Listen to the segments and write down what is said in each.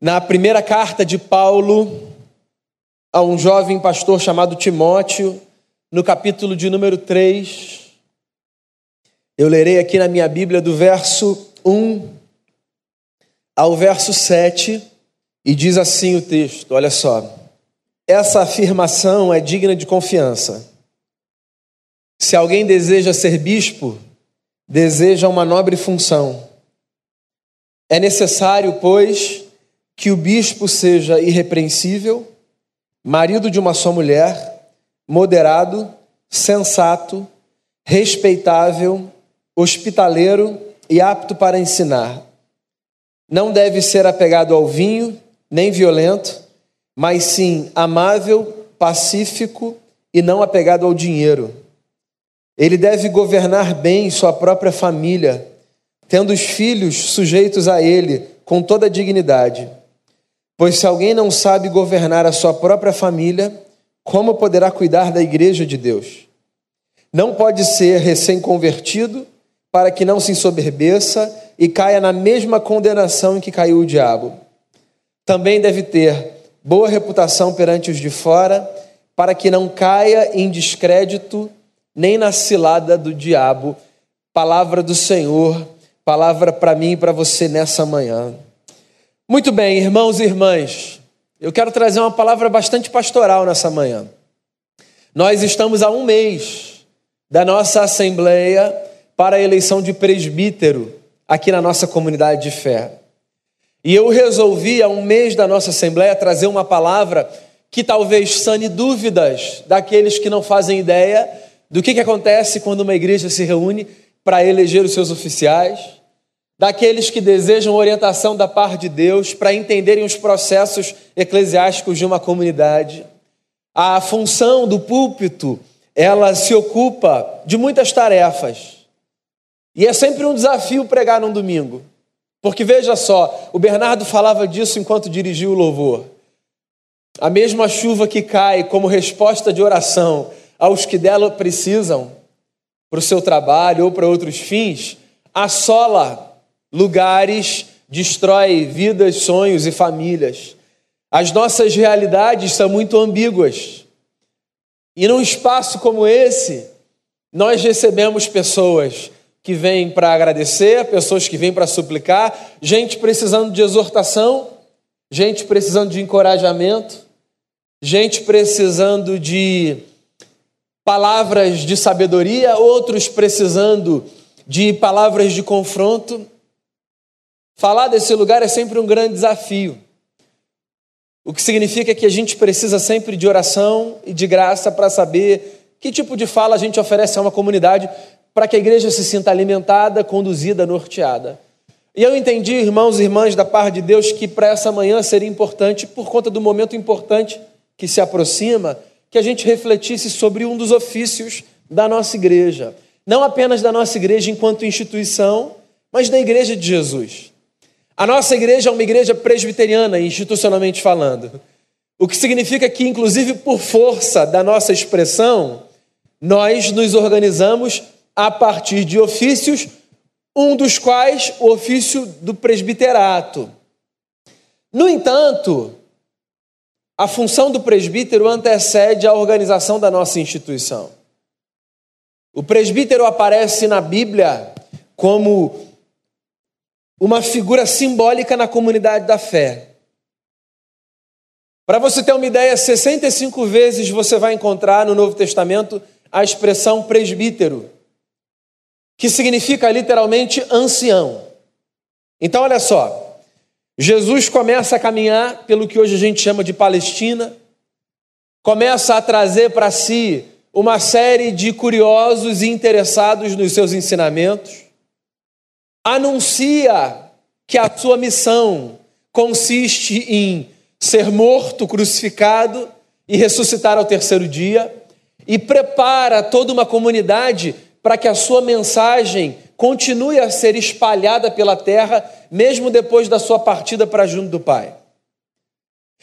na primeira carta de Paulo a um jovem pastor chamado Timóteo, no capítulo de número 3. Eu lerei aqui na minha Bíblia do verso 1 ao verso 7 e diz assim o texto: olha só. Essa afirmação é digna de confiança. Se alguém deseja ser bispo, deseja uma nobre função. É necessário, pois, que o bispo seja irrepreensível, marido de uma só mulher, moderado, sensato, respeitável, hospitaleiro e apto para ensinar. Não deve ser apegado ao vinho, nem violento, mas sim amável, pacífico e não apegado ao dinheiro. Ele deve governar bem sua própria família, tendo os filhos sujeitos a ele com toda a dignidade. Pois se alguém não sabe governar a sua própria família, como poderá cuidar da igreja de Deus? Não pode ser recém-convertido para que não se ensoberbeça e caia na mesma condenação em que caiu o diabo. Também deve ter boa reputação perante os de fora, para que não caia em descrédito nem na cilada do diabo. Palavra do Senhor, palavra para mim e para você nessa manhã. Muito bem, irmãos e irmãs, eu quero trazer uma palavra bastante pastoral nessa manhã. Nós estamos a um mês da nossa assembleia para a eleição de presbítero aqui na nossa comunidade de fé. E eu resolvi, há um mês da nossa assembleia, trazer uma palavra que talvez sane dúvidas daqueles que não fazem ideia do que, que acontece quando uma igreja se reúne para eleger os seus oficiais, daqueles que desejam orientação da parte de Deus para entenderem os processos eclesiásticos de uma comunidade. A função do púlpito, ela se ocupa de muitas tarefas. E é sempre um desafio pregar num domingo. Porque veja só, o Bernardo falava disso enquanto dirigia o louvor. A mesma chuva que cai como resposta de oração aos que dela precisam para o seu trabalho ou para outros fins, assola lugares, destrói vidas, sonhos e famílias. As nossas realidades são muito ambíguas. E num espaço como esse, nós recebemos pessoas que vêm para agradecer, pessoas que vêm para suplicar, gente precisando de exortação, gente precisando de encorajamento, gente precisando de palavras de sabedoria, outros precisando de palavras de confronto. Falar desse lugar é sempre um grande desafio. O que significa que a gente precisa sempre de oração e de graça para saber que tipo de fala a gente oferece a uma comunidade para que a igreja se sinta alimentada, conduzida, norteada. E eu entendi, irmãos e irmãs, da parte de Deus, que para essa manhã seria importante, por conta do momento importante que se aproxima, que a gente refletisse sobre um dos ofícios da nossa igreja. Não apenas da nossa igreja enquanto instituição, mas da igreja de Jesus. A nossa igreja é uma igreja presbiteriana, institucionalmente falando. O que significa que, inclusive por força da nossa expressão, nós nos organizamos a partir de ofícios, um dos quais o ofício do presbiterato. No entanto, a função do presbítero antecede a organização da nossa instituição. O presbítero aparece na Bíblia como uma figura simbólica na comunidade da fé. Para você ter uma ideia, 65 vezes você vai encontrar no Novo Testamento a expressão presbítero, que significa literalmente ancião. Então, olha só, Jesus começa a caminhar pelo que hoje a gente chama de Palestina, começa a trazer para si uma série de curiosos e interessados nos seus ensinamentos, anuncia que a sua missão consiste em ser morto, crucificado e ressuscitar ao terceiro dia, e prepara toda uma comunidade para que a sua mensagem continue a ser espalhada pela terra, mesmo depois da sua partida para junto do Pai.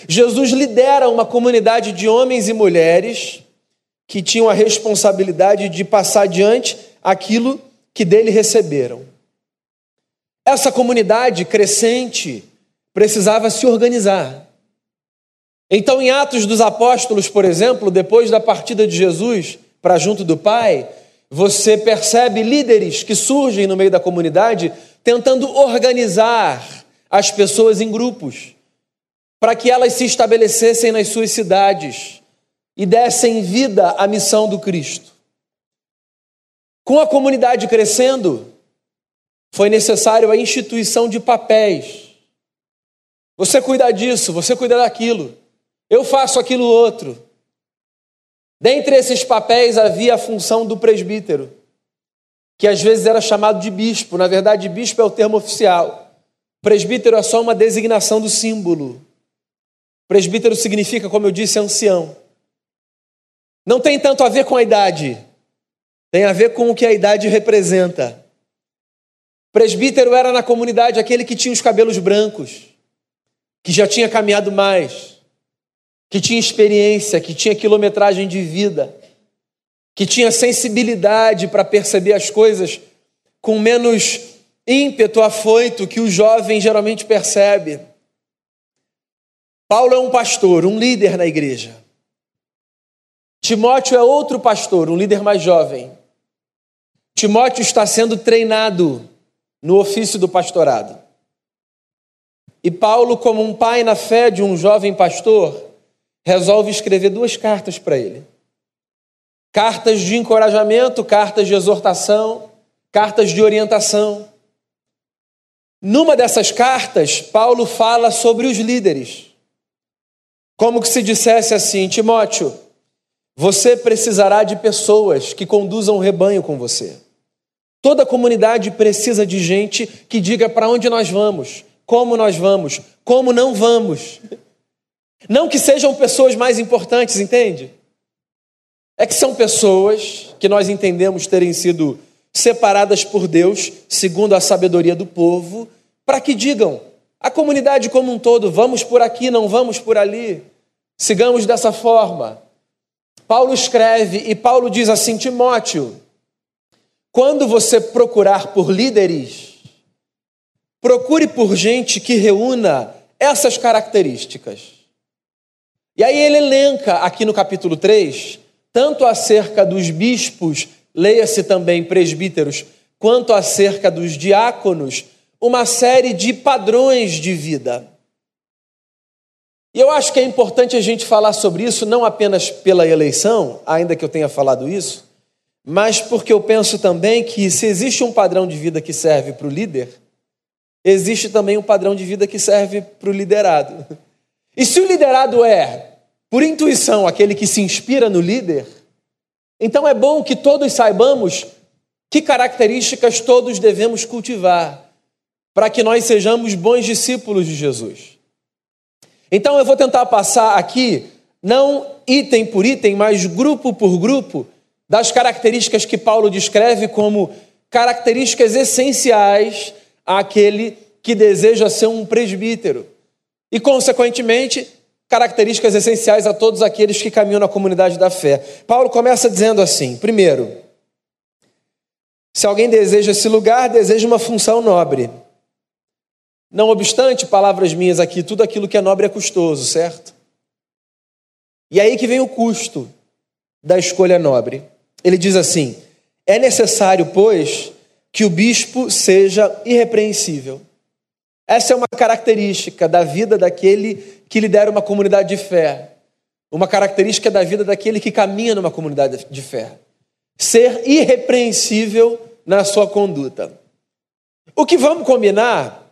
Jesus lidera uma comunidade de homens e mulheres que tinham a responsabilidade de passar adiante aquilo que dele receberam. Essa comunidade crescente precisava se organizar. Então, em Atos dos Apóstolos, por exemplo, depois da partida de Jesus para junto do Pai, você percebe líderes que surgem no meio da comunidade tentando organizar as pessoas em grupos, para que elas se estabelecessem nas suas cidades e dessem vida à missão do Cristo. Com a comunidade crescendo, foi necessário a instituição de papéis. Você cuida disso, você cuida daquilo. Eu faço aquilo outro. Dentre esses papéis havia a função do presbítero, que às vezes era chamado de bispo. Na verdade, bispo é o termo oficial. Presbítero é só uma designação do símbolo. Presbítero significa, como eu disse, ancião. Não tem tanto a ver com a idade, tem a ver com o que a idade representa. Presbítero era na comunidade aquele que tinha os cabelos brancos, que já tinha caminhado mais que tinha experiência, que tinha quilometragem de vida, que tinha sensibilidade para perceber as coisas com menos ímpeto afoito que o jovem geralmente percebe. Paulo é um pastor, um líder na igreja. Timóteo é outro pastor, um líder mais jovem. Timóteo está sendo treinado no ofício do pastorado. E Paulo, como um pai na fé de um jovem pastor, resolve escrever duas cartas para ele. Cartas de encorajamento, cartas de exortação, cartas de orientação. Numa dessas cartas, Paulo fala sobre os líderes. Como que se dissesse assim: Timóteo, você precisará de pessoas que conduzam o rebanho com você. Toda comunidade precisa de gente que diga para onde nós vamos, como nós vamos, como não vamos. Não que sejam pessoas mais importantes, entende? É que são pessoas que nós entendemos terem sido separadas por Deus, segundo a sabedoria do povo, para que digam a comunidade como um todo: vamos por aqui, não vamos por ali, sigamos dessa forma. Paulo escreve e Paulo diz assim: Timóteo, quando você procurar por líderes, procure por gente que reúna essas características. E aí ele elenca aqui no capítulo 3, tanto acerca dos bispos, leia-se também presbíteros, quanto acerca dos diáconos, uma série de padrões de vida. E eu acho que é importante a gente falar sobre isso, não apenas pela eleição, ainda que eu tenha falado isso, mas porque eu penso também que se existe um padrão de vida que serve para o líder, existe também um padrão de vida que serve para o liderado. E se o liderado é, por intuição, aquele que se inspira no líder, então é bom que todos saibamos que características todos devemos cultivar para que nós sejamos bons discípulos de Jesus. Então eu vou tentar passar aqui, não item por item, mas grupo por grupo, das características que Paulo descreve como características essenciais àquele que deseja ser um presbítero. E, consequentemente, características essenciais a todos aqueles que caminham na comunidade da fé. Paulo começa dizendo assim: primeiro, se alguém deseja esse lugar, deseja uma função nobre. Não obstante, palavras minhas aqui, tudo aquilo que é nobre é custoso, certo? E aí que vem o custo da escolha nobre. Ele diz assim: é necessário, pois, que o bispo seja irrepreensível. Essa é uma característica da vida daquele que lidera uma comunidade de fé. Uma característica da vida daquele que caminha numa comunidade de fé. Ser irrepreensível na sua conduta. O que vamos combinar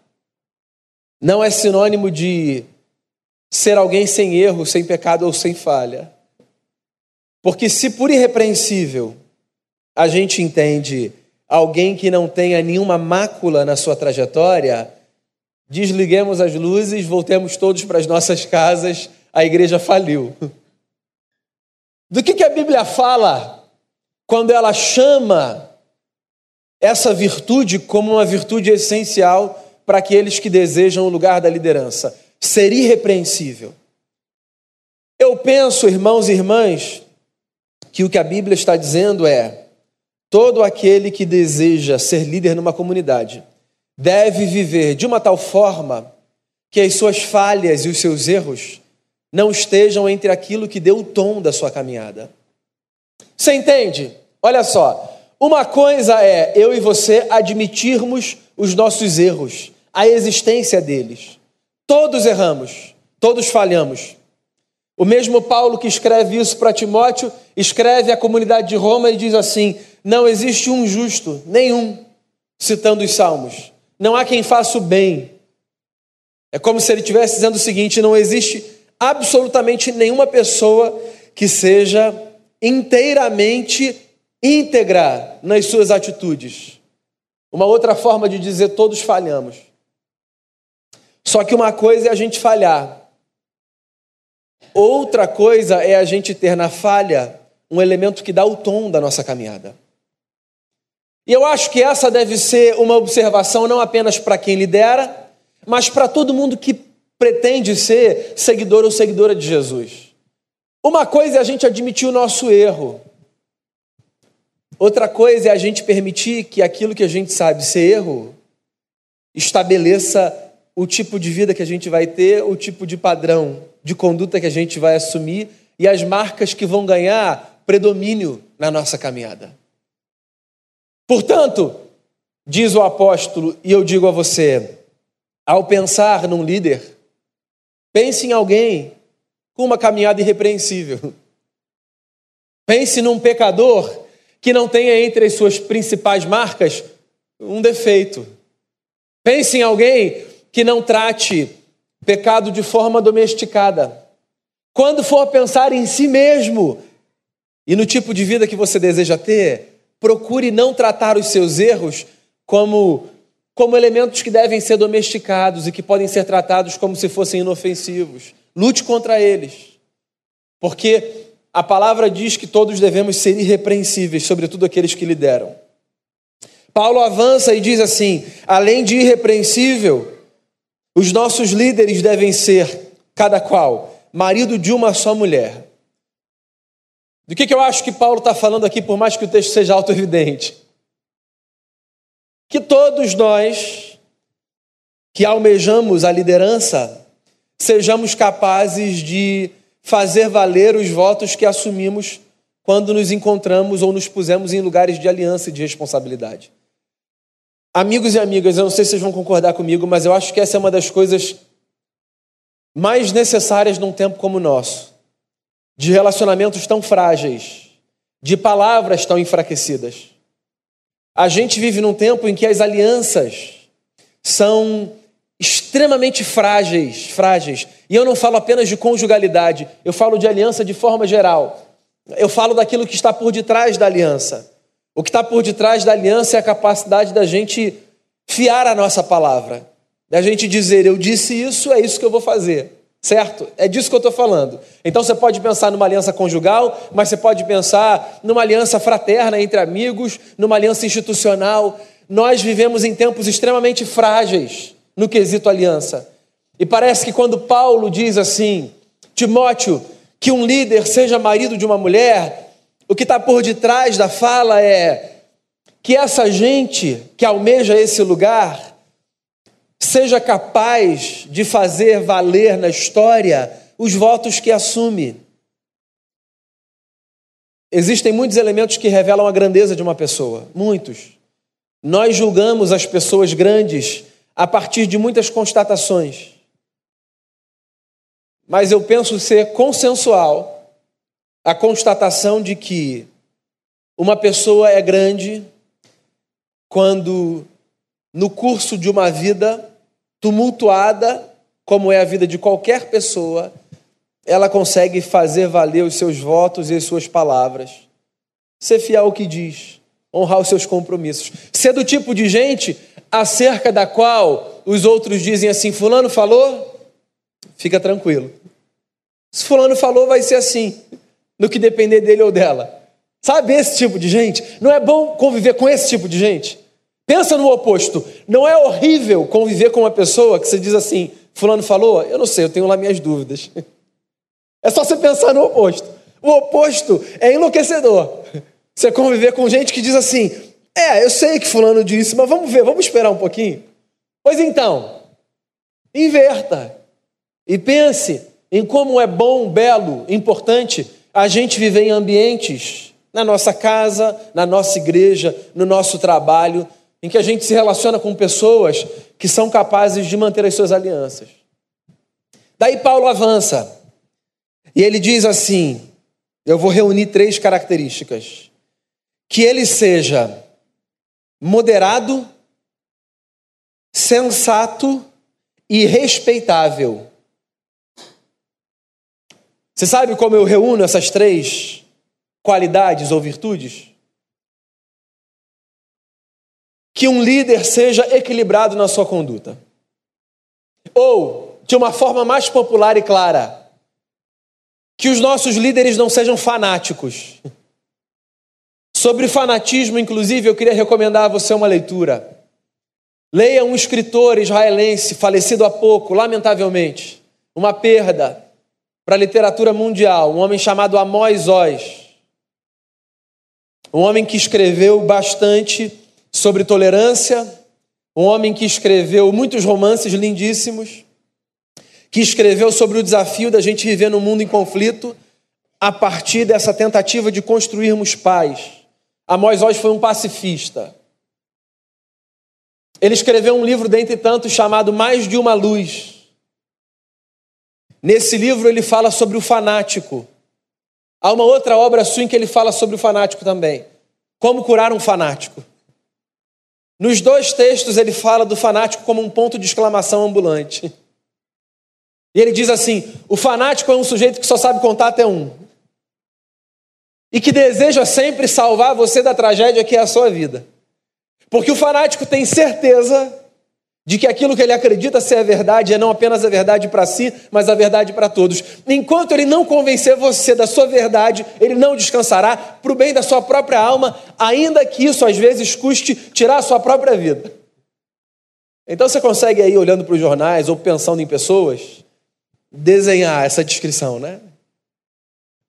não é sinônimo de ser alguém sem erro, sem pecado ou sem falha. Porque se por irrepreensível a gente entende alguém que não tenha nenhuma mácula na sua trajetória, desliguemos as luzes, voltemos todos para as nossas casas, a igreja faliu. Do que, que a Bíblia fala quando ela chama essa virtude como uma virtude essencial para aqueles que desejam o lugar da liderança? Ser irrepreensível. Eu penso, irmãos e irmãs, que o que a Bíblia está dizendo é: todo aquele que deseja ser líder numa comunidade deve viver de uma tal forma que as suas falhas e os seus erros não estejam entre aquilo que deu o tom da sua caminhada. Você entende? Olha só. Uma coisa é eu e você admitirmos os nossos erros, a existência deles. Todos erramos, todos falhamos. O mesmo Paulo que escreve isso para Timóteo, escreve à comunidade de Roma e diz assim: Não existe um justo, nenhum, citando os Salmos. Não há quem faça o bem. É como se ele estivesse dizendo o seguinte: não existe absolutamente nenhuma pessoa que seja inteiramente íntegra nas suas atitudes. Uma outra forma de dizer todos falhamos. Só que uma coisa é a gente falhar, outra coisa é a gente ter na falha um elemento que dá o tom da nossa caminhada. E eu acho que essa deve ser uma observação não apenas para quem lidera, mas para todo mundo que pretende ser seguidor ou seguidora de Jesus. Uma coisa é a gente admitir o nosso erro. Outra coisa é a gente permitir que aquilo que a gente sabe ser erro estabeleça o tipo de vida que a gente vai ter, o tipo de padrão de conduta que a gente vai assumir e as marcas que vão ganhar predomínio na nossa caminhada. Portanto, diz o apóstolo, e eu digo a você, ao pensar num líder, pense em alguém com uma caminhada irrepreensível. Pense num pecador que não tenha entre as suas principais marcas um defeito. Pense em alguém que não trate pecado de forma domesticada. Quando for pensar em si mesmo e no tipo de vida que você deseja ter, procure não tratar os seus erros como como elementos que devem ser domesticados e que podem ser tratados como se fossem inofensivos. Lute contra eles. Porque a palavra diz que todos devemos ser irrepreensíveis, sobretudo aqueles que lideram. Paulo avança e diz assim: além de irrepreensível, os nossos líderes devem ser, cada qual, marido de uma só mulher. Do que, que eu acho que Paulo está falando aqui, por mais que o texto seja auto-evidente? que todos nós que almejamos a liderança sejamos capazes de fazer valer os votos que assumimos quando nos encontramos ou nos pusemos em lugares de aliança e de responsabilidade. Amigos e amigas, eu não sei se vocês vão concordar comigo, mas eu acho que essa é uma das coisas mais necessárias num tempo como o nosso, de relacionamentos tão frágeis, de palavras tão enfraquecidas. A gente vive num tempo em que as alianças são extremamente frágeis, frágeis. E eu não falo apenas de conjugalidade, eu falo de aliança de forma geral. Eu falo daquilo que está por detrás da aliança. O que está por detrás da aliança é a capacidade da gente fiar a nossa palavra, da gente dizer, eu disse isso, é isso que eu vou fazer. Certo? É disso que eu estou falando. Então você pode pensar numa aliança conjugal, mas você pode pensar numa aliança fraterna entre amigos, numa aliança institucional. Nós vivemos em tempos extremamente frágeis no quesito aliança. E parece que quando Paulo diz assim, Timóteo, que um líder seja marido de uma mulher, o que está por detrás da fala é que essa gente que almeja esse lugar seja capaz de fazer valer na história os votos que assume. Existem muitos elementos que revelam a grandeza de uma pessoa, muitos. Nós julgamos as pessoas grandes a partir de muitas constatações. Mas eu penso ser consensual a constatação de que uma pessoa é grande quando no curso de uma vida tumultuada, como é a vida de qualquer pessoa, ela consegue fazer valer os seus votos e as suas palavras. Ser fiel ao que diz, honrar os seus compromissos. Ser do tipo de gente acerca da qual os outros dizem assim: Fulano falou, fica tranquilo. Se Fulano falou, vai ser assim, no que depender dele ou dela. Sabe esse tipo de gente? Não é bom conviver com esse tipo de gente? Pensa no oposto. Não é horrível conviver com uma pessoa que você diz assim: Fulano falou? Eu não sei, eu tenho lá minhas dúvidas. É só você pensar no oposto. O oposto é enlouquecedor. Você conviver com gente que diz assim: É, eu sei que Fulano disse, mas vamos ver, vamos esperar um pouquinho. Pois então, Inverta e pense em como é bom, belo, importante a gente viver em ambientes, na nossa casa, na nossa igreja, no nosso trabalho, em que a gente se relaciona com pessoas que são capazes de manter as suas alianças. Daí Paulo avança e ele diz assim: eu vou reunir três características. Que ele seja moderado, sensato e respeitável. Você sabe como eu reúno essas três qualidades ou virtudes? Que um líder seja equilibrado na sua conduta. Ou, de uma forma mais popular e clara, que os nossos líderes não sejam fanáticos. Sobre fanatismo, inclusive, eu queria recomendar a você uma leitura. Leia um escritor israelense falecido há pouco, lamentavelmente, uma perda para a literatura mundial, um homem chamado Amós Oz. Um homem que escreveu bastante sobre tolerância, um homem que escreveu muitos romances lindíssimos, que escreveu sobre o desafio da gente viver num mundo em conflito a partir dessa tentativa de construirmos paz. Amós Oz foi um pacifista. Ele escreveu um livro, dentre tantos, chamado Mais de uma Luz. Nesse livro ele fala sobre o fanático. Há uma outra obra sua em que ele fala sobre o fanático também. Como curar um fanático. Nos dois textos ele fala do fanático como um ponto de exclamação ambulante. E ele diz assim: o fanático é um sujeito que só sabe contar até um. E que deseja sempre salvar você da tragédia que é a sua vida. Porque o fanático tem certeza de que aquilo que ele acredita ser a verdade é não apenas a verdade para si, mas a verdade para todos. Enquanto ele não convencer você da sua verdade, ele não descansará para o bem da sua própria alma, ainda que isso às vezes custe tirar a sua própria vida. Então você consegue aí, olhando para os jornais ou pensando em pessoas, desenhar essa descrição, né?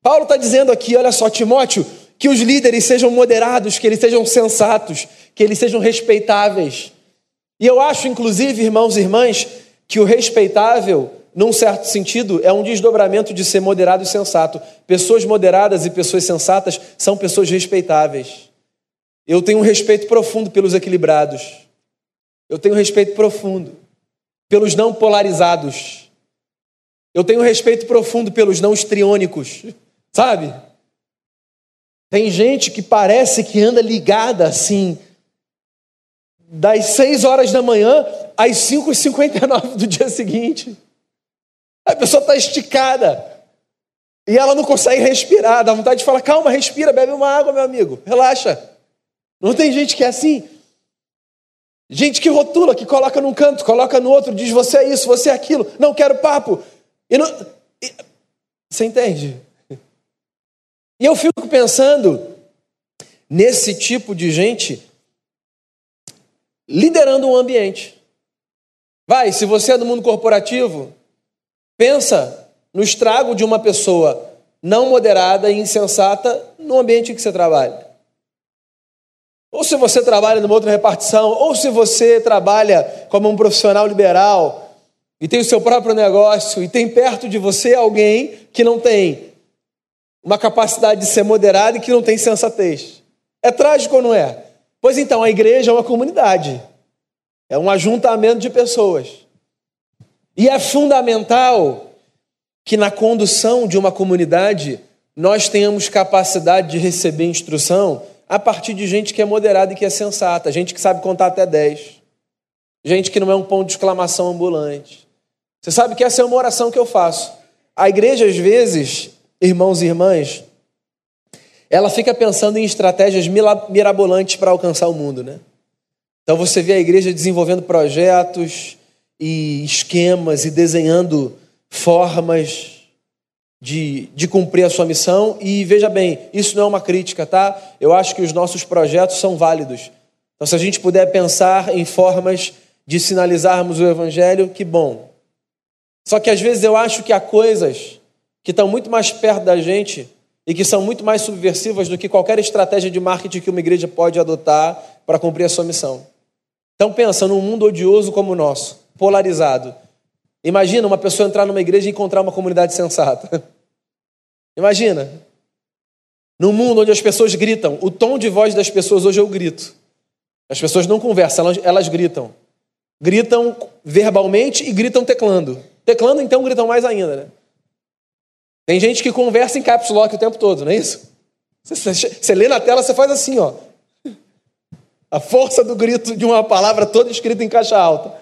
Paulo está dizendo aqui, olha só, Timóteo, que os líderes sejam moderados, que eles sejam sensatos, que eles sejam respeitáveis e eu acho, inclusive, irmãos e irmãs, que o respeitável, num certo sentido, é um desdobramento de ser moderado e sensato. Pessoas moderadas e pessoas sensatas são pessoas respeitáveis. Eu tenho um respeito profundo pelos equilibrados. Eu tenho um respeito profundo pelos não polarizados. Eu tenho um respeito profundo pelos não estriônicos. Sabe? Tem gente que parece que anda ligada assim das 6 horas da manhã às 5h59 do dia seguinte. A pessoa está esticada. E ela não consegue respirar, dá vontade de falar: calma, respira, bebe uma água, meu amigo, relaxa. Não tem gente que é assim? Gente que rotula, que coloca num canto, coloca no outro, diz você é isso, você é aquilo, não quero papo. E não... E... Você entende? E eu fico pensando nesse tipo de gente liderando um ambiente. Vai, se você é do mundo corporativo, pensa no estrago de uma pessoa não moderada e insensata no ambiente em que você trabalha. Ou se você trabalha numa outra repartição, ou se você trabalha como um profissional liberal e tem o seu próprio negócio e tem perto de você alguém que não tem uma capacidade de ser moderado e que não tem sensatez. É trágico ou não é? Pois então, a igreja é uma comunidade, é um ajuntamento de pessoas. E é fundamental que na condução de uma comunidade nós tenhamos capacidade de receber instrução a partir de gente que é moderada e que é sensata, gente que sabe contar até 10, gente que não é um ponto de exclamação ambulante. Você sabe que essa é uma oração que eu faço. A igreja, às vezes, irmãos e irmãs, ela fica pensando em estratégias mirabolantes para alcançar o mundo, né? Então você vê a igreja desenvolvendo projetos e esquemas e desenhando formas de, de cumprir a sua missão. E veja bem, isso não é uma crítica, tá? Eu acho que os nossos projetos são válidos. Então, se a gente puder pensar em formas de sinalizarmos o evangelho, que bom. Só que às vezes eu acho que há coisas que estão muito mais perto da gente e que são muito mais subversivas do que qualquer estratégia de marketing que uma igreja pode adotar para cumprir a sua missão. Então pensa num mundo odioso como o nosso, polarizado. Imagina uma pessoa entrar numa igreja e encontrar uma comunidade sensata. Imagina. Num mundo onde as pessoas gritam, o tom de voz das pessoas hoje é o grito. As pessoas não conversam, elas, elas gritam. Gritam verbalmente e gritam teclando. Teclando, então, gritam mais ainda, né? Tem gente que conversa em caps lock o tempo todo, não é isso? Você, você, você lê na tela, você faz assim, ó. A força do grito de uma palavra toda escrita em caixa alta.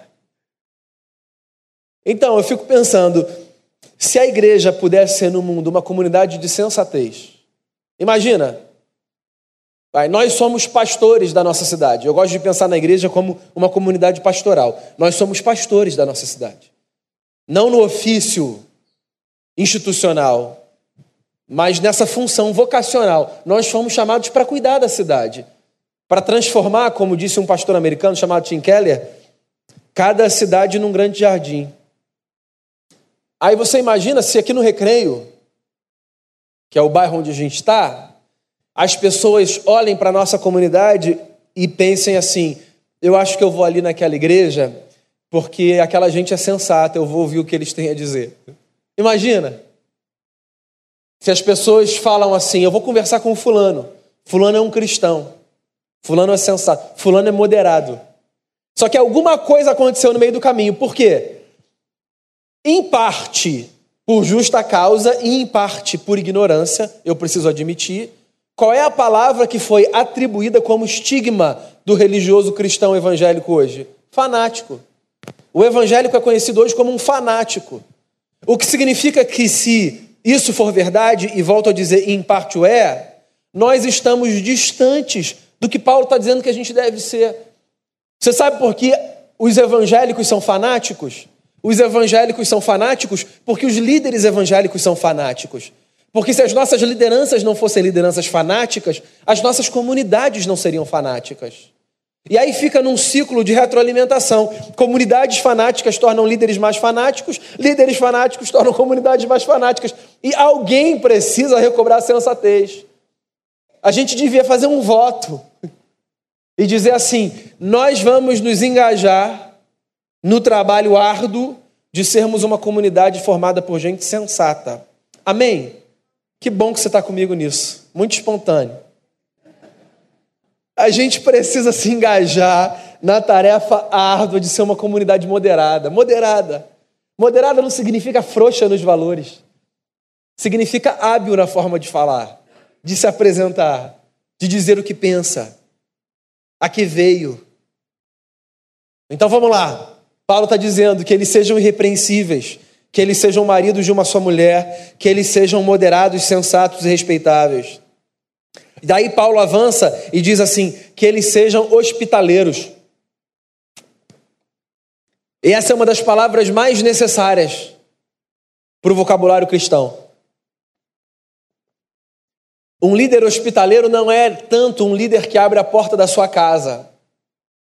Então, eu fico pensando, se a igreja pudesse ser no mundo uma comunidade de sensatez, imagina, vai, nós somos pastores da nossa cidade. Eu gosto de pensar na igreja como uma comunidade pastoral. Nós somos pastores da nossa cidade. Não no ofício institucional, mas nessa função vocacional. Nós fomos chamados para cuidar da cidade, para transformar, como disse um pastor americano chamado Tim Keller, cada cidade num grande jardim. Aí você imagina se aqui no Recreio, que é o bairro onde a gente está, as pessoas olhem para a nossa comunidade e pensem assim: eu acho que eu vou ali naquela igreja porque aquela gente é sensata, eu vou ouvir o que eles têm a dizer. Imagina. Se as pessoas falam assim, eu vou conversar com o fulano. Fulano é um cristão. Fulano é sensato. Fulano é moderado. Só que alguma coisa aconteceu no meio do caminho. Por quê? Em parte por justa causa e em parte por ignorância, eu preciso admitir. Qual é a palavra que foi atribuída como estigma do religioso cristão evangélico hoje? Fanático. O evangélico é conhecido hoje como um fanático. O que significa que, se isso for verdade, e volto a dizer, em parte o é, nós estamos distantes do que Paulo está dizendo que a gente deve ser. Você sabe por que os evangélicos são fanáticos? Os evangélicos são fanáticos porque os líderes evangélicos são fanáticos. Porque se as nossas lideranças não fossem lideranças fanáticas, as nossas comunidades não seriam fanáticas. E aí fica num ciclo de retroalimentação. Comunidades fanáticas tornam líderes mais fanáticos, líderes fanáticos tornam comunidades mais fanáticas. E alguém precisa recobrar a sensatez. A gente devia fazer um voto e dizer assim: nós vamos nos engajar no trabalho árduo de sermos uma comunidade formada por gente sensata. Amém? Que bom que você está comigo nisso. Muito espontâneo. A gente precisa se engajar na tarefa árdua de ser uma comunidade moderada. Moderada. Moderada não significa frouxa nos valores. Significa hábil na forma de falar, de se apresentar, de dizer o que pensa, a que veio. Então vamos lá. Paulo está dizendo que eles sejam irrepreensíveis, que eles sejam maridos de uma só mulher, que eles sejam moderados, sensatos e respeitáveis. Daí Paulo avança e diz assim: que eles sejam hospitaleiros. E essa é uma das palavras mais necessárias para o vocabulário cristão. Um líder hospitaleiro não é tanto um líder que abre a porta da sua casa,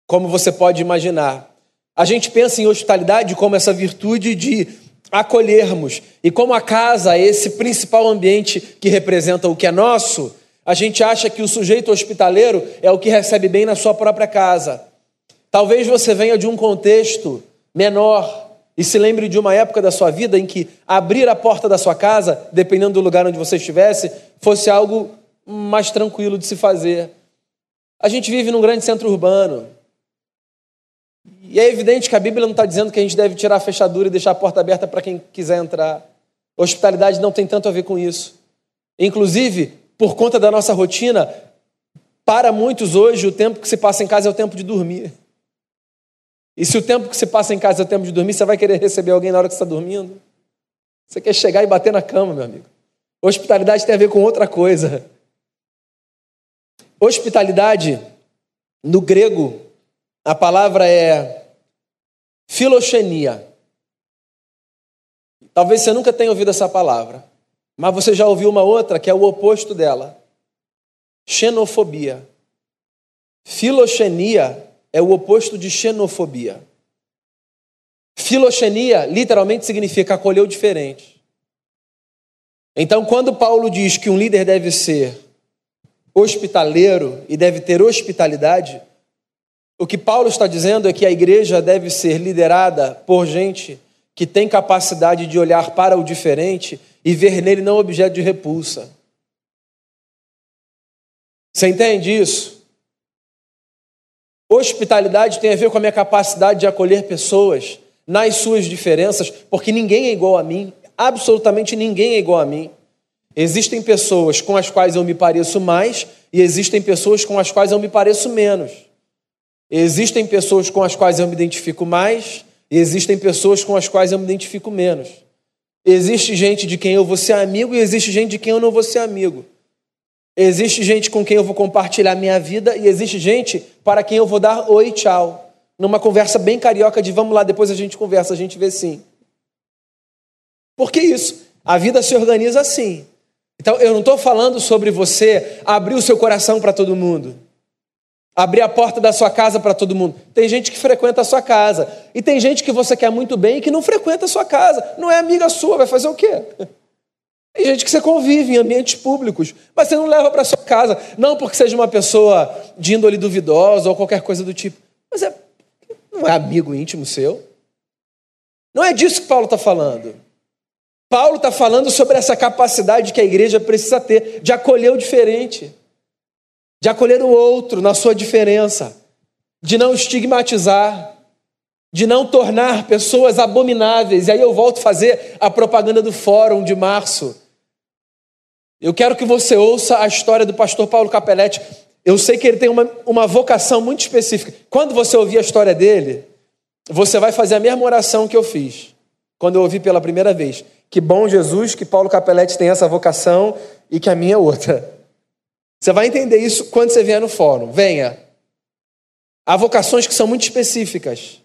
como você pode imaginar. A gente pensa em hospitalidade como essa virtude de acolhermos, e como a casa é esse principal ambiente que representa o que é nosso, a gente acha que o sujeito hospitaleiro é o que recebe bem na sua própria casa. Talvez você venha de um contexto menor e se lembre de uma época da sua vida em que abrir a porta da sua casa, dependendo do lugar onde você estivesse, fosse algo mais tranquilo de se fazer. A gente vive num grande centro urbano. E é evidente que a Bíblia não está dizendo que a gente deve tirar a fechadura e deixar a porta aberta para quem quiser entrar. Hospitalidade não tem tanto a ver com isso. Inclusive, por conta da nossa rotina, para muitos hoje, o tempo que se passa em casa é o tempo de dormir. E se o tempo que se passa em casa é o tempo de dormir, você vai querer receber alguém na hora que está dormindo? Você quer chegar e bater na cama, meu amigo. Hospitalidade tem a ver com outra coisa. Hospitalidade, no grego, a palavra é filoxenia. Talvez você nunca tenha ouvido essa palavra. Mas você já ouviu uma outra que é o oposto dela: xenofobia. Filoxenia é o oposto de xenofobia. Filoxenia literalmente significa acolher o diferente. Então, quando Paulo diz que um líder deve ser hospitaleiro e deve ter hospitalidade, o que Paulo está dizendo é que a igreja deve ser liderada por gente que tem capacidade de olhar para o diferente e ver nele não objeto de repulsa. Você entende isso? Hospitalidade tem a ver com a minha capacidade de acolher pessoas nas suas diferenças, porque ninguém é igual a mim, absolutamente ninguém é igual a mim. Existem pessoas com as quais eu me pareço mais e existem pessoas com as quais eu me pareço menos. Existem pessoas com as quais eu me identifico mais e existem pessoas com as quais eu me identifico menos. Existe gente de quem eu vou ser amigo e existe gente de quem eu não vou ser amigo. Existe gente com quem eu vou compartilhar minha vida e existe gente para quem eu vou dar oi, tchau. Numa conversa bem carioca de vamos lá, depois a gente conversa, a gente vê sim. Por que isso? A vida se organiza assim. Então, eu não estou falando sobre você abrir o seu coração para todo mundo, abrir a porta da sua casa para todo mundo. Tem gente que frequenta a sua casa, e tem gente que você quer muito bem e que não frequenta a sua casa. Não é amiga sua, vai fazer o quê? Tem gente que você convive em ambientes públicos, mas você não leva para sua casa, não porque seja uma pessoa de índole duvidosa ou qualquer coisa do tipo, mas é, não é amigo íntimo seu. Não é disso que Paulo está falando. Paulo está falando sobre essa capacidade que a igreja precisa ter de acolher o diferente, de acolher o outro na sua diferença, de não estigmatizar, de não tornar pessoas abomináveis. E aí eu volto a fazer a propaganda do fórum de março. Eu quero que você ouça a história do pastor Paulo Capelletti. Eu sei que ele tem uma, uma vocação muito específica. Quando você ouvir a história dele, você vai fazer a mesma oração que eu fiz quando eu ouvi pela primeira vez. Que bom Jesus que Paulo Capelletti tem essa vocação e que a minha é outra. Você vai entender isso quando você vier no fórum. Venha. Há vocações que são muito específicas.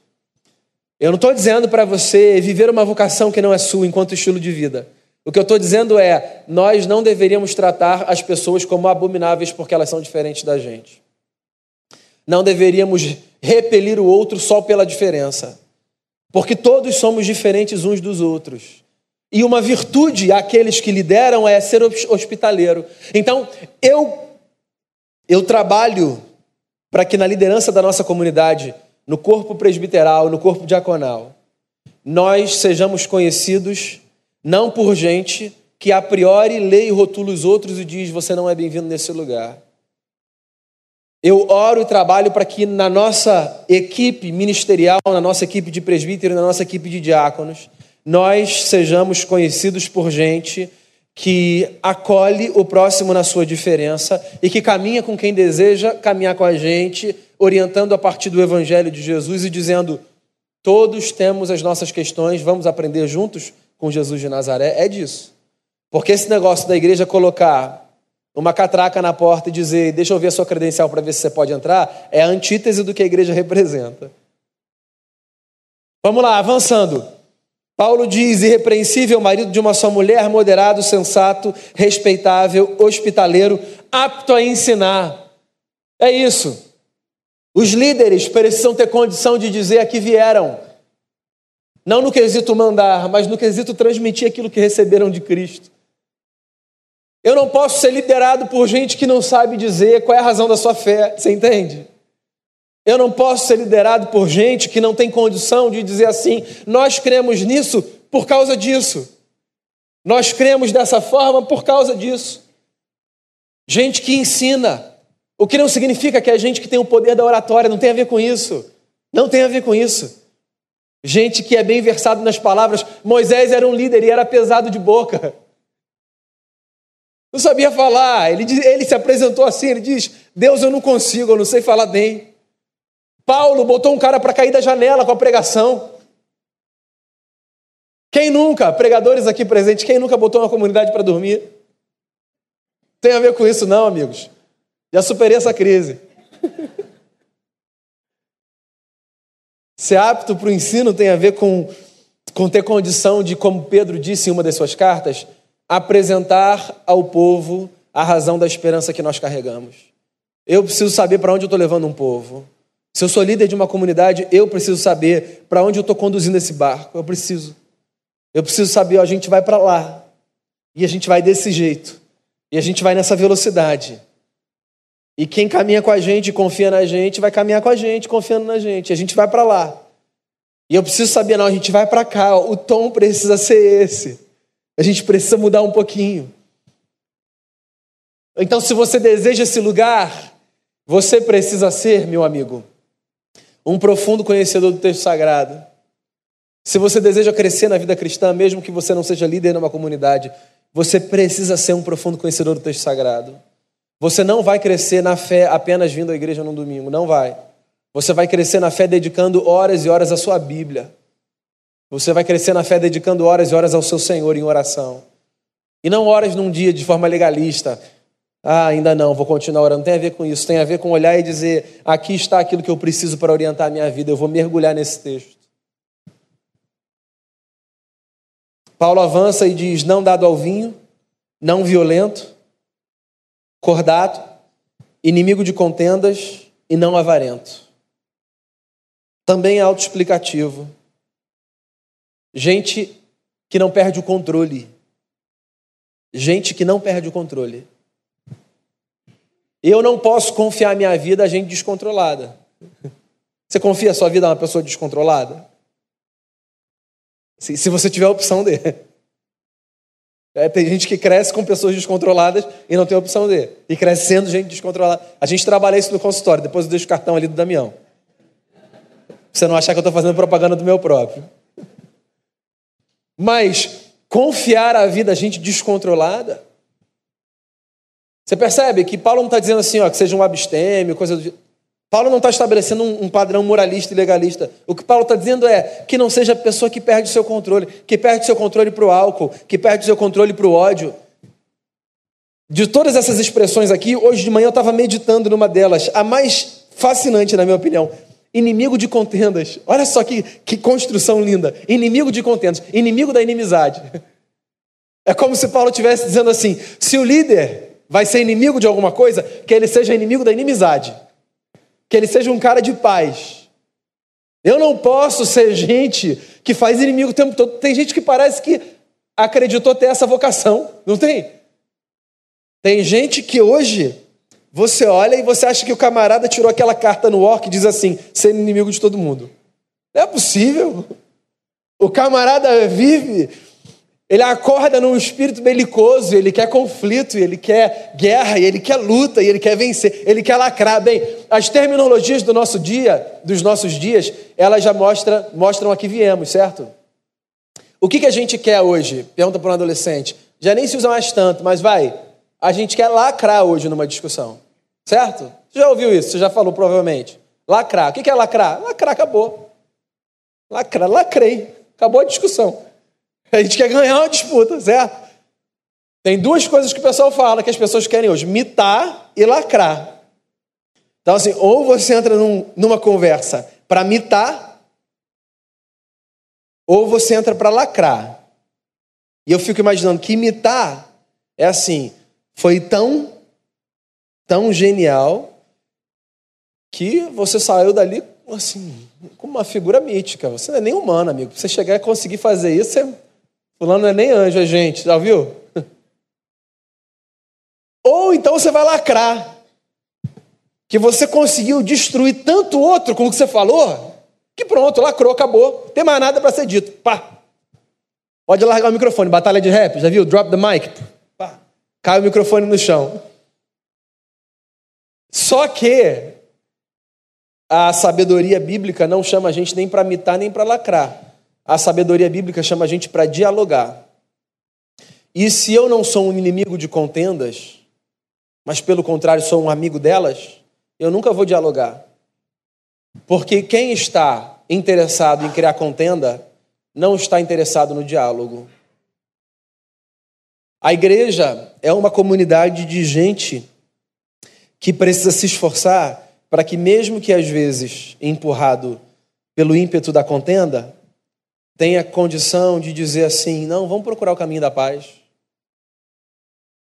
Eu não estou dizendo para você viver uma vocação que não é sua enquanto estilo de vida. O que eu estou dizendo é: nós não deveríamos tratar as pessoas como abomináveis porque elas são diferentes da gente. Não deveríamos repelir o outro só pela diferença. Porque todos somos diferentes uns dos outros. E uma virtude àqueles que lideram é ser hospitaleiro. Então, eu eu trabalho para que na liderança da nossa comunidade, no corpo presbiteral, no corpo diaconal, nós sejamos conhecidos não por gente que a priori lê e rotula os outros e diz: você não é bem-vindo nesse lugar. Eu oro e trabalho para que na nossa equipe ministerial, na nossa equipe de presbítero, na nossa equipe de diáconos, nós sejamos conhecidos por gente que acolhe o próximo na sua diferença e que caminha com quem deseja caminhar com a gente, orientando a partir do Evangelho de Jesus e dizendo: todos temos as nossas questões, vamos aprender juntos com Jesus de Nazaré. É disso. Porque esse negócio da igreja colocar uma catraca na porta e dizer, deixa eu ver a sua credencial para ver se você pode entrar, é a antítese do que a igreja representa. Vamos lá, avançando. Paulo diz: irrepreensível, marido de uma só mulher, moderado, sensato, respeitável, hospitaleiro, apto a ensinar. É isso. Os líderes precisam ter condição de dizer a que vieram. Não no quesito mandar, mas no quesito transmitir aquilo que receberam de Cristo. Eu não posso ser liderado por gente que não sabe dizer qual é a razão da sua fé, você entende? Eu não posso ser liderado por gente que não tem condição de dizer assim: nós cremos nisso por causa disso. Nós cremos dessa forma por causa disso. Gente que ensina, o que não significa que é gente que tem o poder da oratória, não tem a ver com isso. Não tem a ver com isso. Gente que é bem versado nas palavras. Moisés era um líder e era pesado de boca. Não sabia falar. Ele, ele se apresentou assim: ele diz: Deus, eu não consigo, eu não sei falar bem. Paulo botou um cara para cair da janela com a pregação. Quem nunca, pregadores aqui presentes, quem nunca botou uma comunidade para dormir? Tem a ver com isso, não, amigos. Já superei essa crise. Ser apto para o ensino tem a ver com, com ter condição de, como Pedro disse em uma das suas cartas, apresentar ao povo a razão da esperança que nós carregamos. Eu preciso saber para onde eu estou levando um povo. Se eu sou líder de uma comunidade, eu preciso saber para onde eu estou conduzindo esse barco. Eu preciso. Eu preciso saber, ó, a gente vai para lá. E a gente vai desse jeito. E a gente vai nessa velocidade. E quem caminha com a gente, confia na gente, vai caminhar com a gente, confiando na gente. A gente vai para lá. E eu preciso saber, não, a gente vai para cá, ó, o tom precisa ser esse. A gente precisa mudar um pouquinho. Então, se você deseja esse lugar, você precisa ser, meu amigo, um profundo conhecedor do texto sagrado. Se você deseja crescer na vida cristã, mesmo que você não seja líder numa comunidade, você precisa ser um profundo conhecedor do texto sagrado. Você não vai crescer na fé apenas vindo à igreja num domingo, não vai. Você vai crescer na fé dedicando horas e horas à sua Bíblia. Você vai crescer na fé dedicando horas e horas ao seu Senhor em oração. E não horas num dia de forma legalista. Ah, ainda não, vou continuar orando. Não tem a ver com isso, tem a ver com olhar e dizer: aqui está aquilo que eu preciso para orientar a minha vida. Eu vou mergulhar nesse texto. Paulo avança e diz: não dado ao vinho, não violento, cordato, inimigo de contendas e não avarento. Também é autoexplicativo. Gente que não perde o controle. Gente que não perde o controle. Eu não posso confiar minha vida a gente descontrolada. Você confia a sua vida a uma pessoa descontrolada? Se, se você tiver a opção de. É, tem gente que cresce com pessoas descontroladas e não tem a opção de. E crescendo gente descontrolada. A gente trabalha isso no consultório, depois eu deixo o cartão ali do Damião. Pra você não achar que eu estou fazendo propaganda do meu próprio. Mas confiar a vida a gente descontrolada você percebe que Paulo não está dizendo assim, ó, que seja um abstêmio, coisa do Paulo não está estabelecendo um, um, padrão moralista e legalista. O que Paulo está dizendo é que não seja a pessoa que perde o seu controle, que perde o seu controle para o álcool, que perde o seu controle para o ódio. De todas essas expressões aqui, hoje de manhã eu estava meditando numa delas, a mais fascinante, na minha opinião. Inimigo de contendas. Olha só que, que construção linda. Inimigo de contendas. Inimigo da inimizade. É como se Paulo estivesse dizendo assim: se o líder vai ser inimigo de alguma coisa, que ele seja inimigo da inimizade. Que ele seja um cara de paz. Eu não posso ser gente que faz inimigo o tempo todo. Tem gente que parece que acreditou ter essa vocação, não tem? Tem gente que hoje você olha e você acha que o camarada tirou aquela carta no orc e diz assim: ser inimigo de todo mundo. Não é possível. O camarada vive ele acorda num espírito belicoso, ele quer conflito, ele quer guerra, ele quer luta, ele quer vencer, ele quer lacrar. Bem, as terminologias do nosso dia, dos nossos dias, elas já mostram, mostram a que viemos, certo? O que, que a gente quer hoje? Pergunta para um adolescente. Já nem se usa mais tanto, mas vai. A gente quer lacrar hoje numa discussão, certo? Você já ouviu isso? Você já falou provavelmente. Lacrar. O que, que é lacrar? Lacrar acabou. Lacrar, lacrei. Acabou a discussão. A gente quer ganhar uma disputa, certo? Tem duas coisas que o pessoal fala que as pessoas querem hoje: mitar e lacrar. Então, assim, ou você entra num, numa conversa para mitar, ou você entra para lacrar. E eu fico imaginando que imitar é assim, foi tão, tão genial que você saiu dali assim, como uma figura mítica. Você não é nem humano, amigo. Você chegar e conseguir fazer isso, você Fulano não é nem anjo, é gente, já viu? Ou então você vai lacrar. Que você conseguiu destruir tanto outro com o que você falou, que pronto, lacrou, acabou. Não tem mais nada para ser dito. Pá. Pode largar o microfone. Batalha de rap, já viu? Drop the mic. Pá. Cai o microfone no chão. Só que a sabedoria bíblica não chama a gente nem para mitar nem para lacrar. A sabedoria bíblica chama a gente para dialogar. E se eu não sou um inimigo de contendas, mas pelo contrário sou um amigo delas, eu nunca vou dialogar. Porque quem está interessado em criar contenda não está interessado no diálogo. A igreja é uma comunidade de gente que precisa se esforçar para que, mesmo que às vezes empurrado pelo ímpeto da contenda, tenha condição de dizer assim: não, vamos procurar o caminho da paz.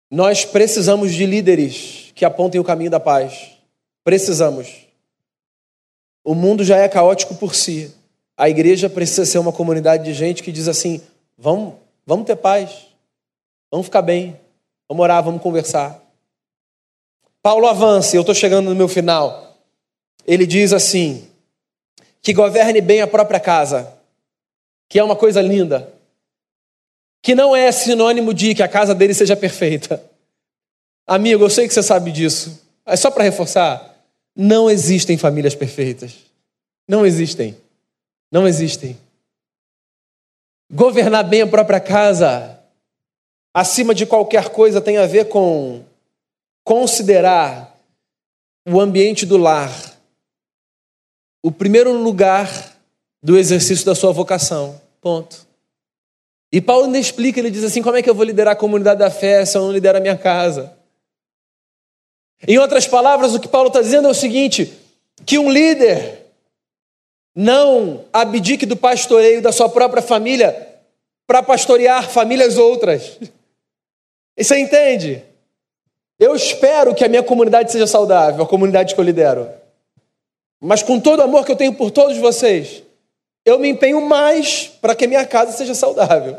Nós precisamos de líderes que apontem o caminho da paz. Precisamos. O mundo já é caótico por si. A igreja precisa ser uma comunidade de gente que diz assim: vamos, vamos ter paz, vamos ficar bem, vamos orar, vamos conversar. Paulo avança, eu estou chegando no meu final. Ele diz assim: que governe bem a própria casa, que é uma coisa linda, que não é sinônimo de que a casa dele seja perfeita. Amigo, eu sei que você sabe disso. É só para reforçar: não existem famílias perfeitas. Não existem. Não existem. Governar bem a própria casa, acima de qualquer coisa, tem a ver com considerar o ambiente do lar o primeiro lugar do exercício da sua vocação. Ponto. E Paulo ainda explica, ele diz assim: como é que eu vou liderar a comunidade da fé se eu não lidero a minha casa? Em outras palavras, o que Paulo está dizendo é o seguinte: que um líder não abdique do pastoreio da sua própria família para pastorear famílias outras. E você entende? Eu espero que a minha comunidade seja saudável, a comunidade que eu lidero. Mas com todo o amor que eu tenho por todos vocês, eu me empenho mais para que a minha casa seja saudável.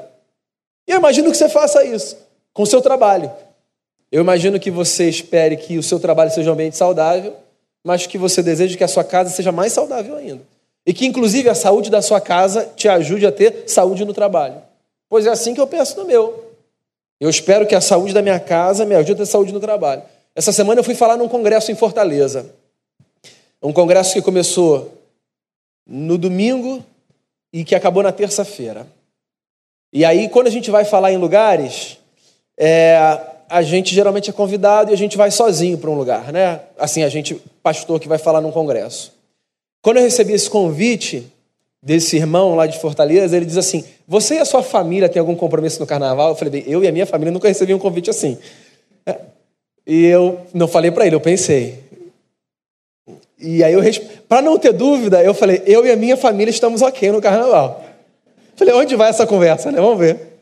E eu imagino que você faça isso com o seu trabalho. Eu imagino que você espere que o seu trabalho seja um ambiente saudável, mas que você deseje que a sua casa seja mais saudável ainda. E que, inclusive, a saúde da sua casa te ajude a ter saúde no trabalho. Pois é assim que eu penso no meu. Eu espero que a saúde da minha casa me ajude a ter saúde no trabalho. Essa semana eu fui falar num congresso em Fortaleza. Um congresso que começou no domingo e que acabou na terça-feira. E aí, quando a gente vai falar em lugares, é, a gente geralmente é convidado e a gente vai sozinho para um lugar, né? Assim, a gente, pastor que vai falar num congresso. Quando eu recebi esse convite desse irmão lá de Fortaleza, ele diz assim: Você e a sua família têm algum compromisso no carnaval? Eu falei: Eu e a minha família nunca recebi um convite assim. E eu não falei para ele, eu pensei. E aí eu, para não ter dúvida, eu falei: Eu e a minha família estamos ok no carnaval. Falei: Onde vai essa conversa, né? Vamos ver.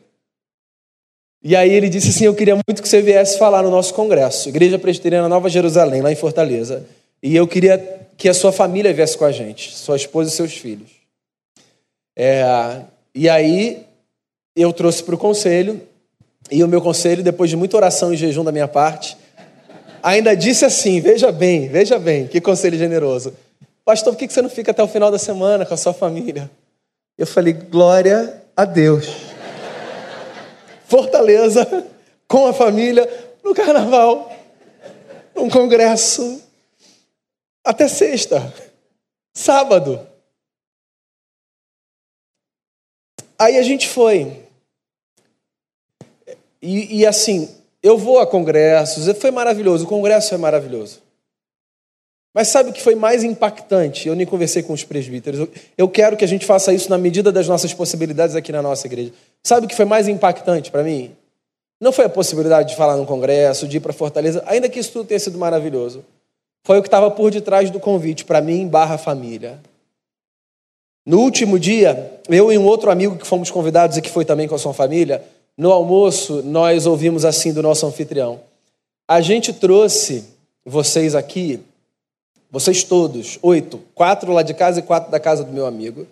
E aí ele disse assim: Eu queria muito que você viesse falar no nosso congresso, Igreja Presbiteriana Nova Jerusalém, lá em Fortaleza. E eu queria que a sua família viesse com a gente, sua esposa e seus filhos. É, e aí eu trouxe para o conselho, e o meu conselho, depois de muita oração e jejum da minha parte, ainda disse assim: Veja bem, veja bem, que conselho generoso. Pastor, por que você não fica até o final da semana com a sua família? Eu falei: Glória a Deus. Fortaleza, com a família, no carnaval, num congresso, até sexta, sábado. Aí a gente foi. E, e, assim, eu vou a congressos, foi maravilhoso, o congresso é maravilhoso. Mas sabe o que foi mais impactante? Eu nem conversei com os presbíteros. Eu, eu quero que a gente faça isso na medida das nossas possibilidades aqui na nossa igreja. Sabe o que foi mais impactante para mim? Não foi a possibilidade de falar no congresso, de ir para Fortaleza, ainda que isso tudo tenha sido maravilhoso. Foi o que estava por detrás do convite para mim barra família. No último dia, eu e um outro amigo que fomos convidados e que foi também com a sua família, no almoço nós ouvimos assim do nosso anfitrião: a gente trouxe vocês aqui, vocês todos, oito, quatro lá de casa e quatro da casa do meu amigo,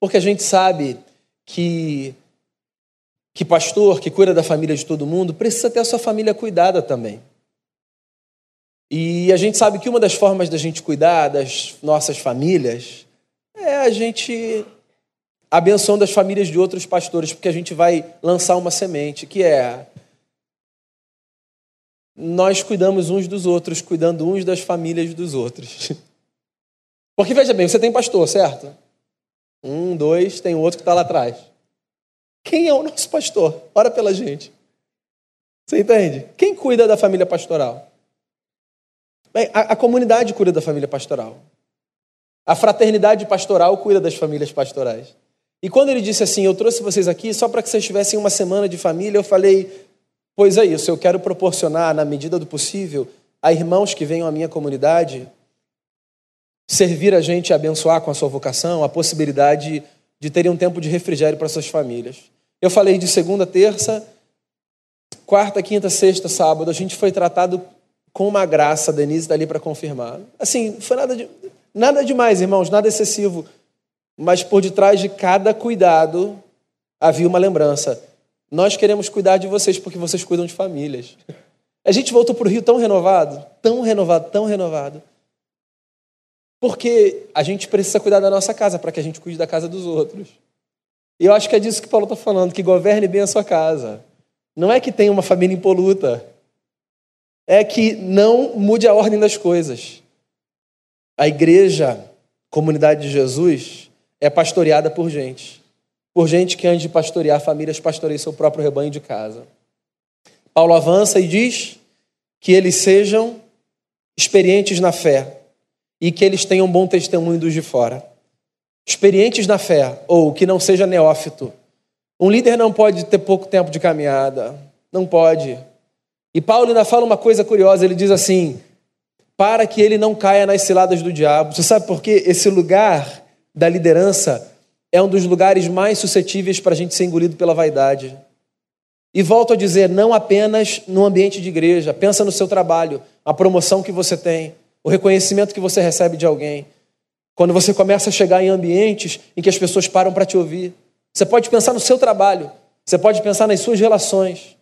porque a gente sabe que que pastor que cuida da família de todo mundo precisa ter a sua família cuidada também. E a gente sabe que uma das formas da gente cuidar das nossas famílias é a gente abençoando as famílias de outros pastores, porque a gente vai lançar uma semente, que é nós cuidamos uns dos outros, cuidando uns das famílias dos outros. Porque veja bem, você tem pastor, certo? Um, dois, tem outro que está lá atrás. Quem é o nosso pastor? Ora pela gente. Você entende? Quem cuida da família pastoral? Bem, a, a comunidade cuida da família pastoral. A fraternidade pastoral cuida das famílias pastorais. E quando ele disse assim, eu trouxe vocês aqui só para que vocês tivessem uma semana de família, eu falei, pois é isso, eu quero proporcionar, na medida do possível, a irmãos que venham à minha comunidade, servir a gente a abençoar com a sua vocação, a possibilidade de terem um tempo de refrigério para suas famílias. Eu falei de segunda, terça, quarta, quinta, sexta, sábado. A gente foi tratado com uma graça, a Denise está ali para confirmar. Assim, foi nada, de, nada demais, irmãos, nada excessivo. Mas por detrás de cada cuidado havia uma lembrança. Nós queremos cuidar de vocês porque vocês cuidam de famílias. A gente voltou para o Rio tão renovado, tão renovado, tão renovado. Porque a gente precisa cuidar da nossa casa para que a gente cuide da casa dos outros. E eu acho que é disso que Paulo está falando, que governe bem a sua casa. Não é que tenha uma família impoluta, é que não mude a ordem das coisas. A igreja, comunidade de Jesus, é pastoreada por gente. Por gente que, antes de pastorear famílias, pastoreia seu próprio rebanho de casa. Paulo avança e diz que eles sejam experientes na fé e que eles tenham bom testemunho dos de fora. Experientes na fé, ou que não seja neófito. Um líder não pode ter pouco tempo de caminhada. Não pode. E Paulo ainda fala uma coisa curiosa: ele diz assim, para que ele não caia nas ciladas do diabo. Você sabe por quê? Esse lugar da liderança é um dos lugares mais suscetíveis para a gente ser engolido pela vaidade. E volto a dizer, não apenas no ambiente de igreja, pensa no seu trabalho, a promoção que você tem, o reconhecimento que você recebe de alguém. Quando você começa a chegar em ambientes em que as pessoas param para te ouvir. Você pode pensar no seu trabalho, você pode pensar nas suas relações.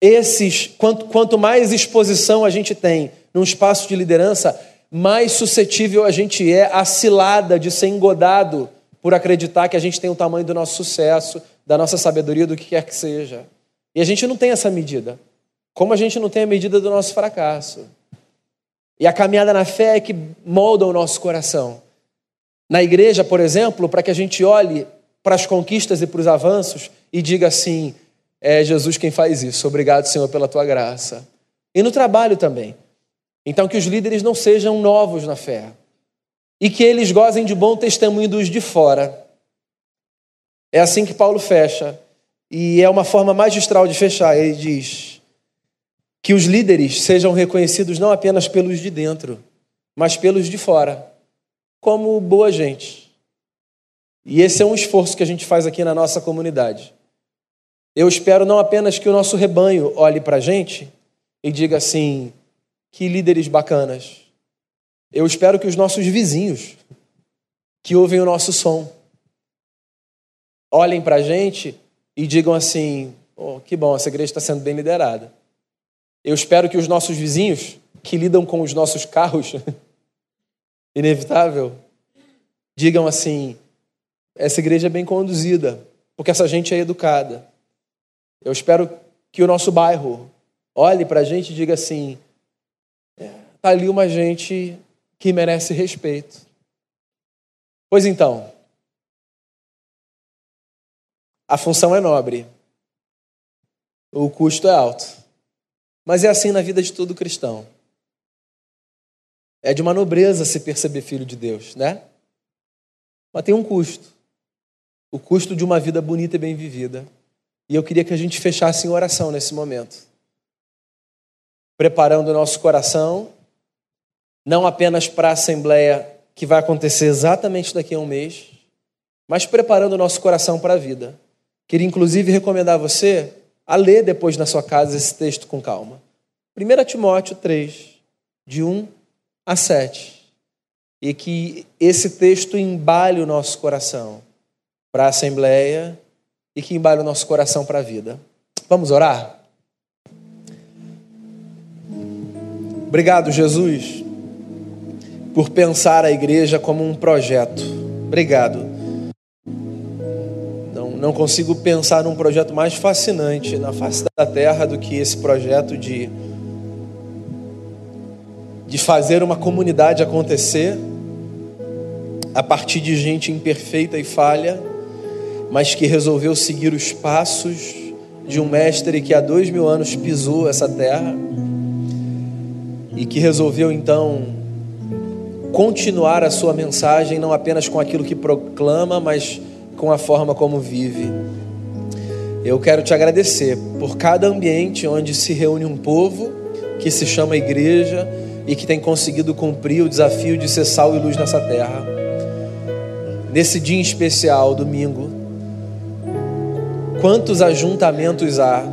Esses, quanto, quanto mais exposição a gente tem num espaço de liderança, mais suscetível a gente é à cilada de ser engodado por acreditar que a gente tem o tamanho do nosso sucesso, da nossa sabedoria, do que quer que seja. E a gente não tem essa medida. Como a gente não tem a medida do nosso fracasso. E a caminhada na fé é que molda o nosso coração. Na igreja, por exemplo, para que a gente olhe para as conquistas e para os avanços e diga assim: é Jesus quem faz isso. Obrigado, Senhor, pela tua graça. E no trabalho também. Então, que os líderes não sejam novos na fé, e que eles gozem de bom testemunho dos de fora. É assim que Paulo fecha, e é uma forma magistral de fechar. Ele diz que os líderes sejam reconhecidos não apenas pelos de dentro, mas pelos de fora, como boa gente. E esse é um esforço que a gente faz aqui na nossa comunidade. Eu espero não apenas que o nosso rebanho olhe para a gente e diga assim: que líderes bacanas, eu espero que os nossos vizinhos, que ouvem o nosso som, olhem para a gente e digam assim: oh, que bom, essa igreja está sendo bem liderada. Eu espero que os nossos vizinhos, que lidam com os nossos carros, inevitável, digam assim: essa igreja é bem conduzida, porque essa gente é educada. Eu espero que o nosso bairro olhe para a gente e diga assim: está ali uma gente que merece respeito. Pois então, a função é nobre, o custo é alto, mas é assim na vida de todo cristão. É de uma nobreza se perceber filho de Deus, né? Mas tem um custo o custo de uma vida bonita e bem vivida. E eu queria que a gente fechasse em oração nesse momento, preparando o nosso coração não apenas para a Assembleia que vai acontecer exatamente daqui a um mês, mas preparando o nosso coração para a vida. Queria inclusive recomendar a você a ler depois na sua casa esse texto com calma. 1 Timóteo 3, de 1 a 7. E que esse texto embale o nosso coração para a Assembleia e que embale o nosso coração para a vida. Vamos orar? Obrigado, Jesus por pensar a igreja como um projeto. Obrigado. Não, não consigo pensar num projeto mais fascinante na face da terra do que esse projeto de, de fazer uma comunidade acontecer a partir de gente imperfeita e falha, mas que resolveu seguir os passos de um mestre que há dois mil anos pisou essa terra e que resolveu então continuar a sua mensagem, não apenas com aquilo que proclama, mas com a forma como vive. Eu quero te agradecer por cada ambiente onde se reúne um povo que se chama igreja e que tem conseguido cumprir o desafio de ser sal e luz nessa terra. Nesse dia especial, domingo, quantos ajuntamentos há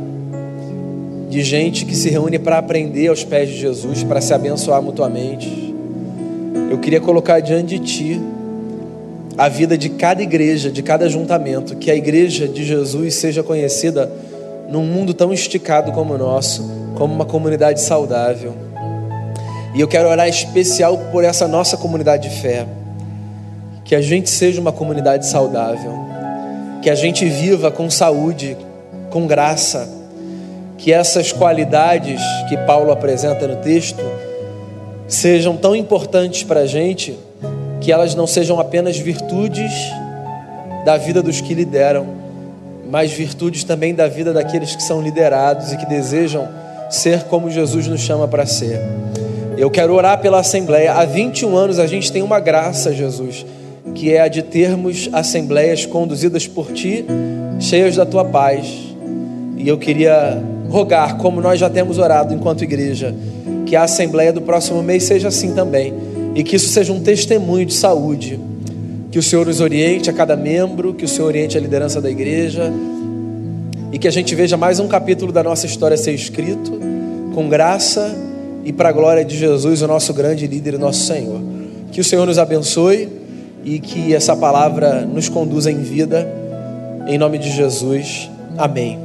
de gente que se reúne para aprender aos pés de Jesus, para se abençoar mutuamente eu queria colocar diante de ti a vida de cada igreja, de cada ajuntamento, que a igreja de Jesus seja conhecida num mundo tão esticado como o nosso, como uma comunidade saudável. E eu quero orar especial por essa nossa comunidade de fé. Que a gente seja uma comunidade saudável. Que a gente viva com saúde, com graça. Que essas qualidades que Paulo apresenta no texto sejam tão importantes para a gente que elas não sejam apenas virtudes da vida dos que lideram, mas virtudes também da vida daqueles que são liderados e que desejam ser como Jesus nos chama para ser. Eu quero orar pela Assembleia. Há 21 anos a gente tem uma graça, Jesus, que é a de termos assembleias conduzidas por Ti, cheias da Tua paz. E eu queria rogar, como nós já temos orado enquanto igreja, que a Assembleia do próximo mês seja assim também. E que isso seja um testemunho de saúde. Que o Senhor nos oriente a cada membro, que o Senhor oriente a liderança da igreja. E que a gente veja mais um capítulo da nossa história ser escrito com graça e para a glória de Jesus, o nosso grande líder e nosso Senhor. Que o Senhor nos abençoe e que essa palavra nos conduza em vida. Em nome de Jesus. Amém.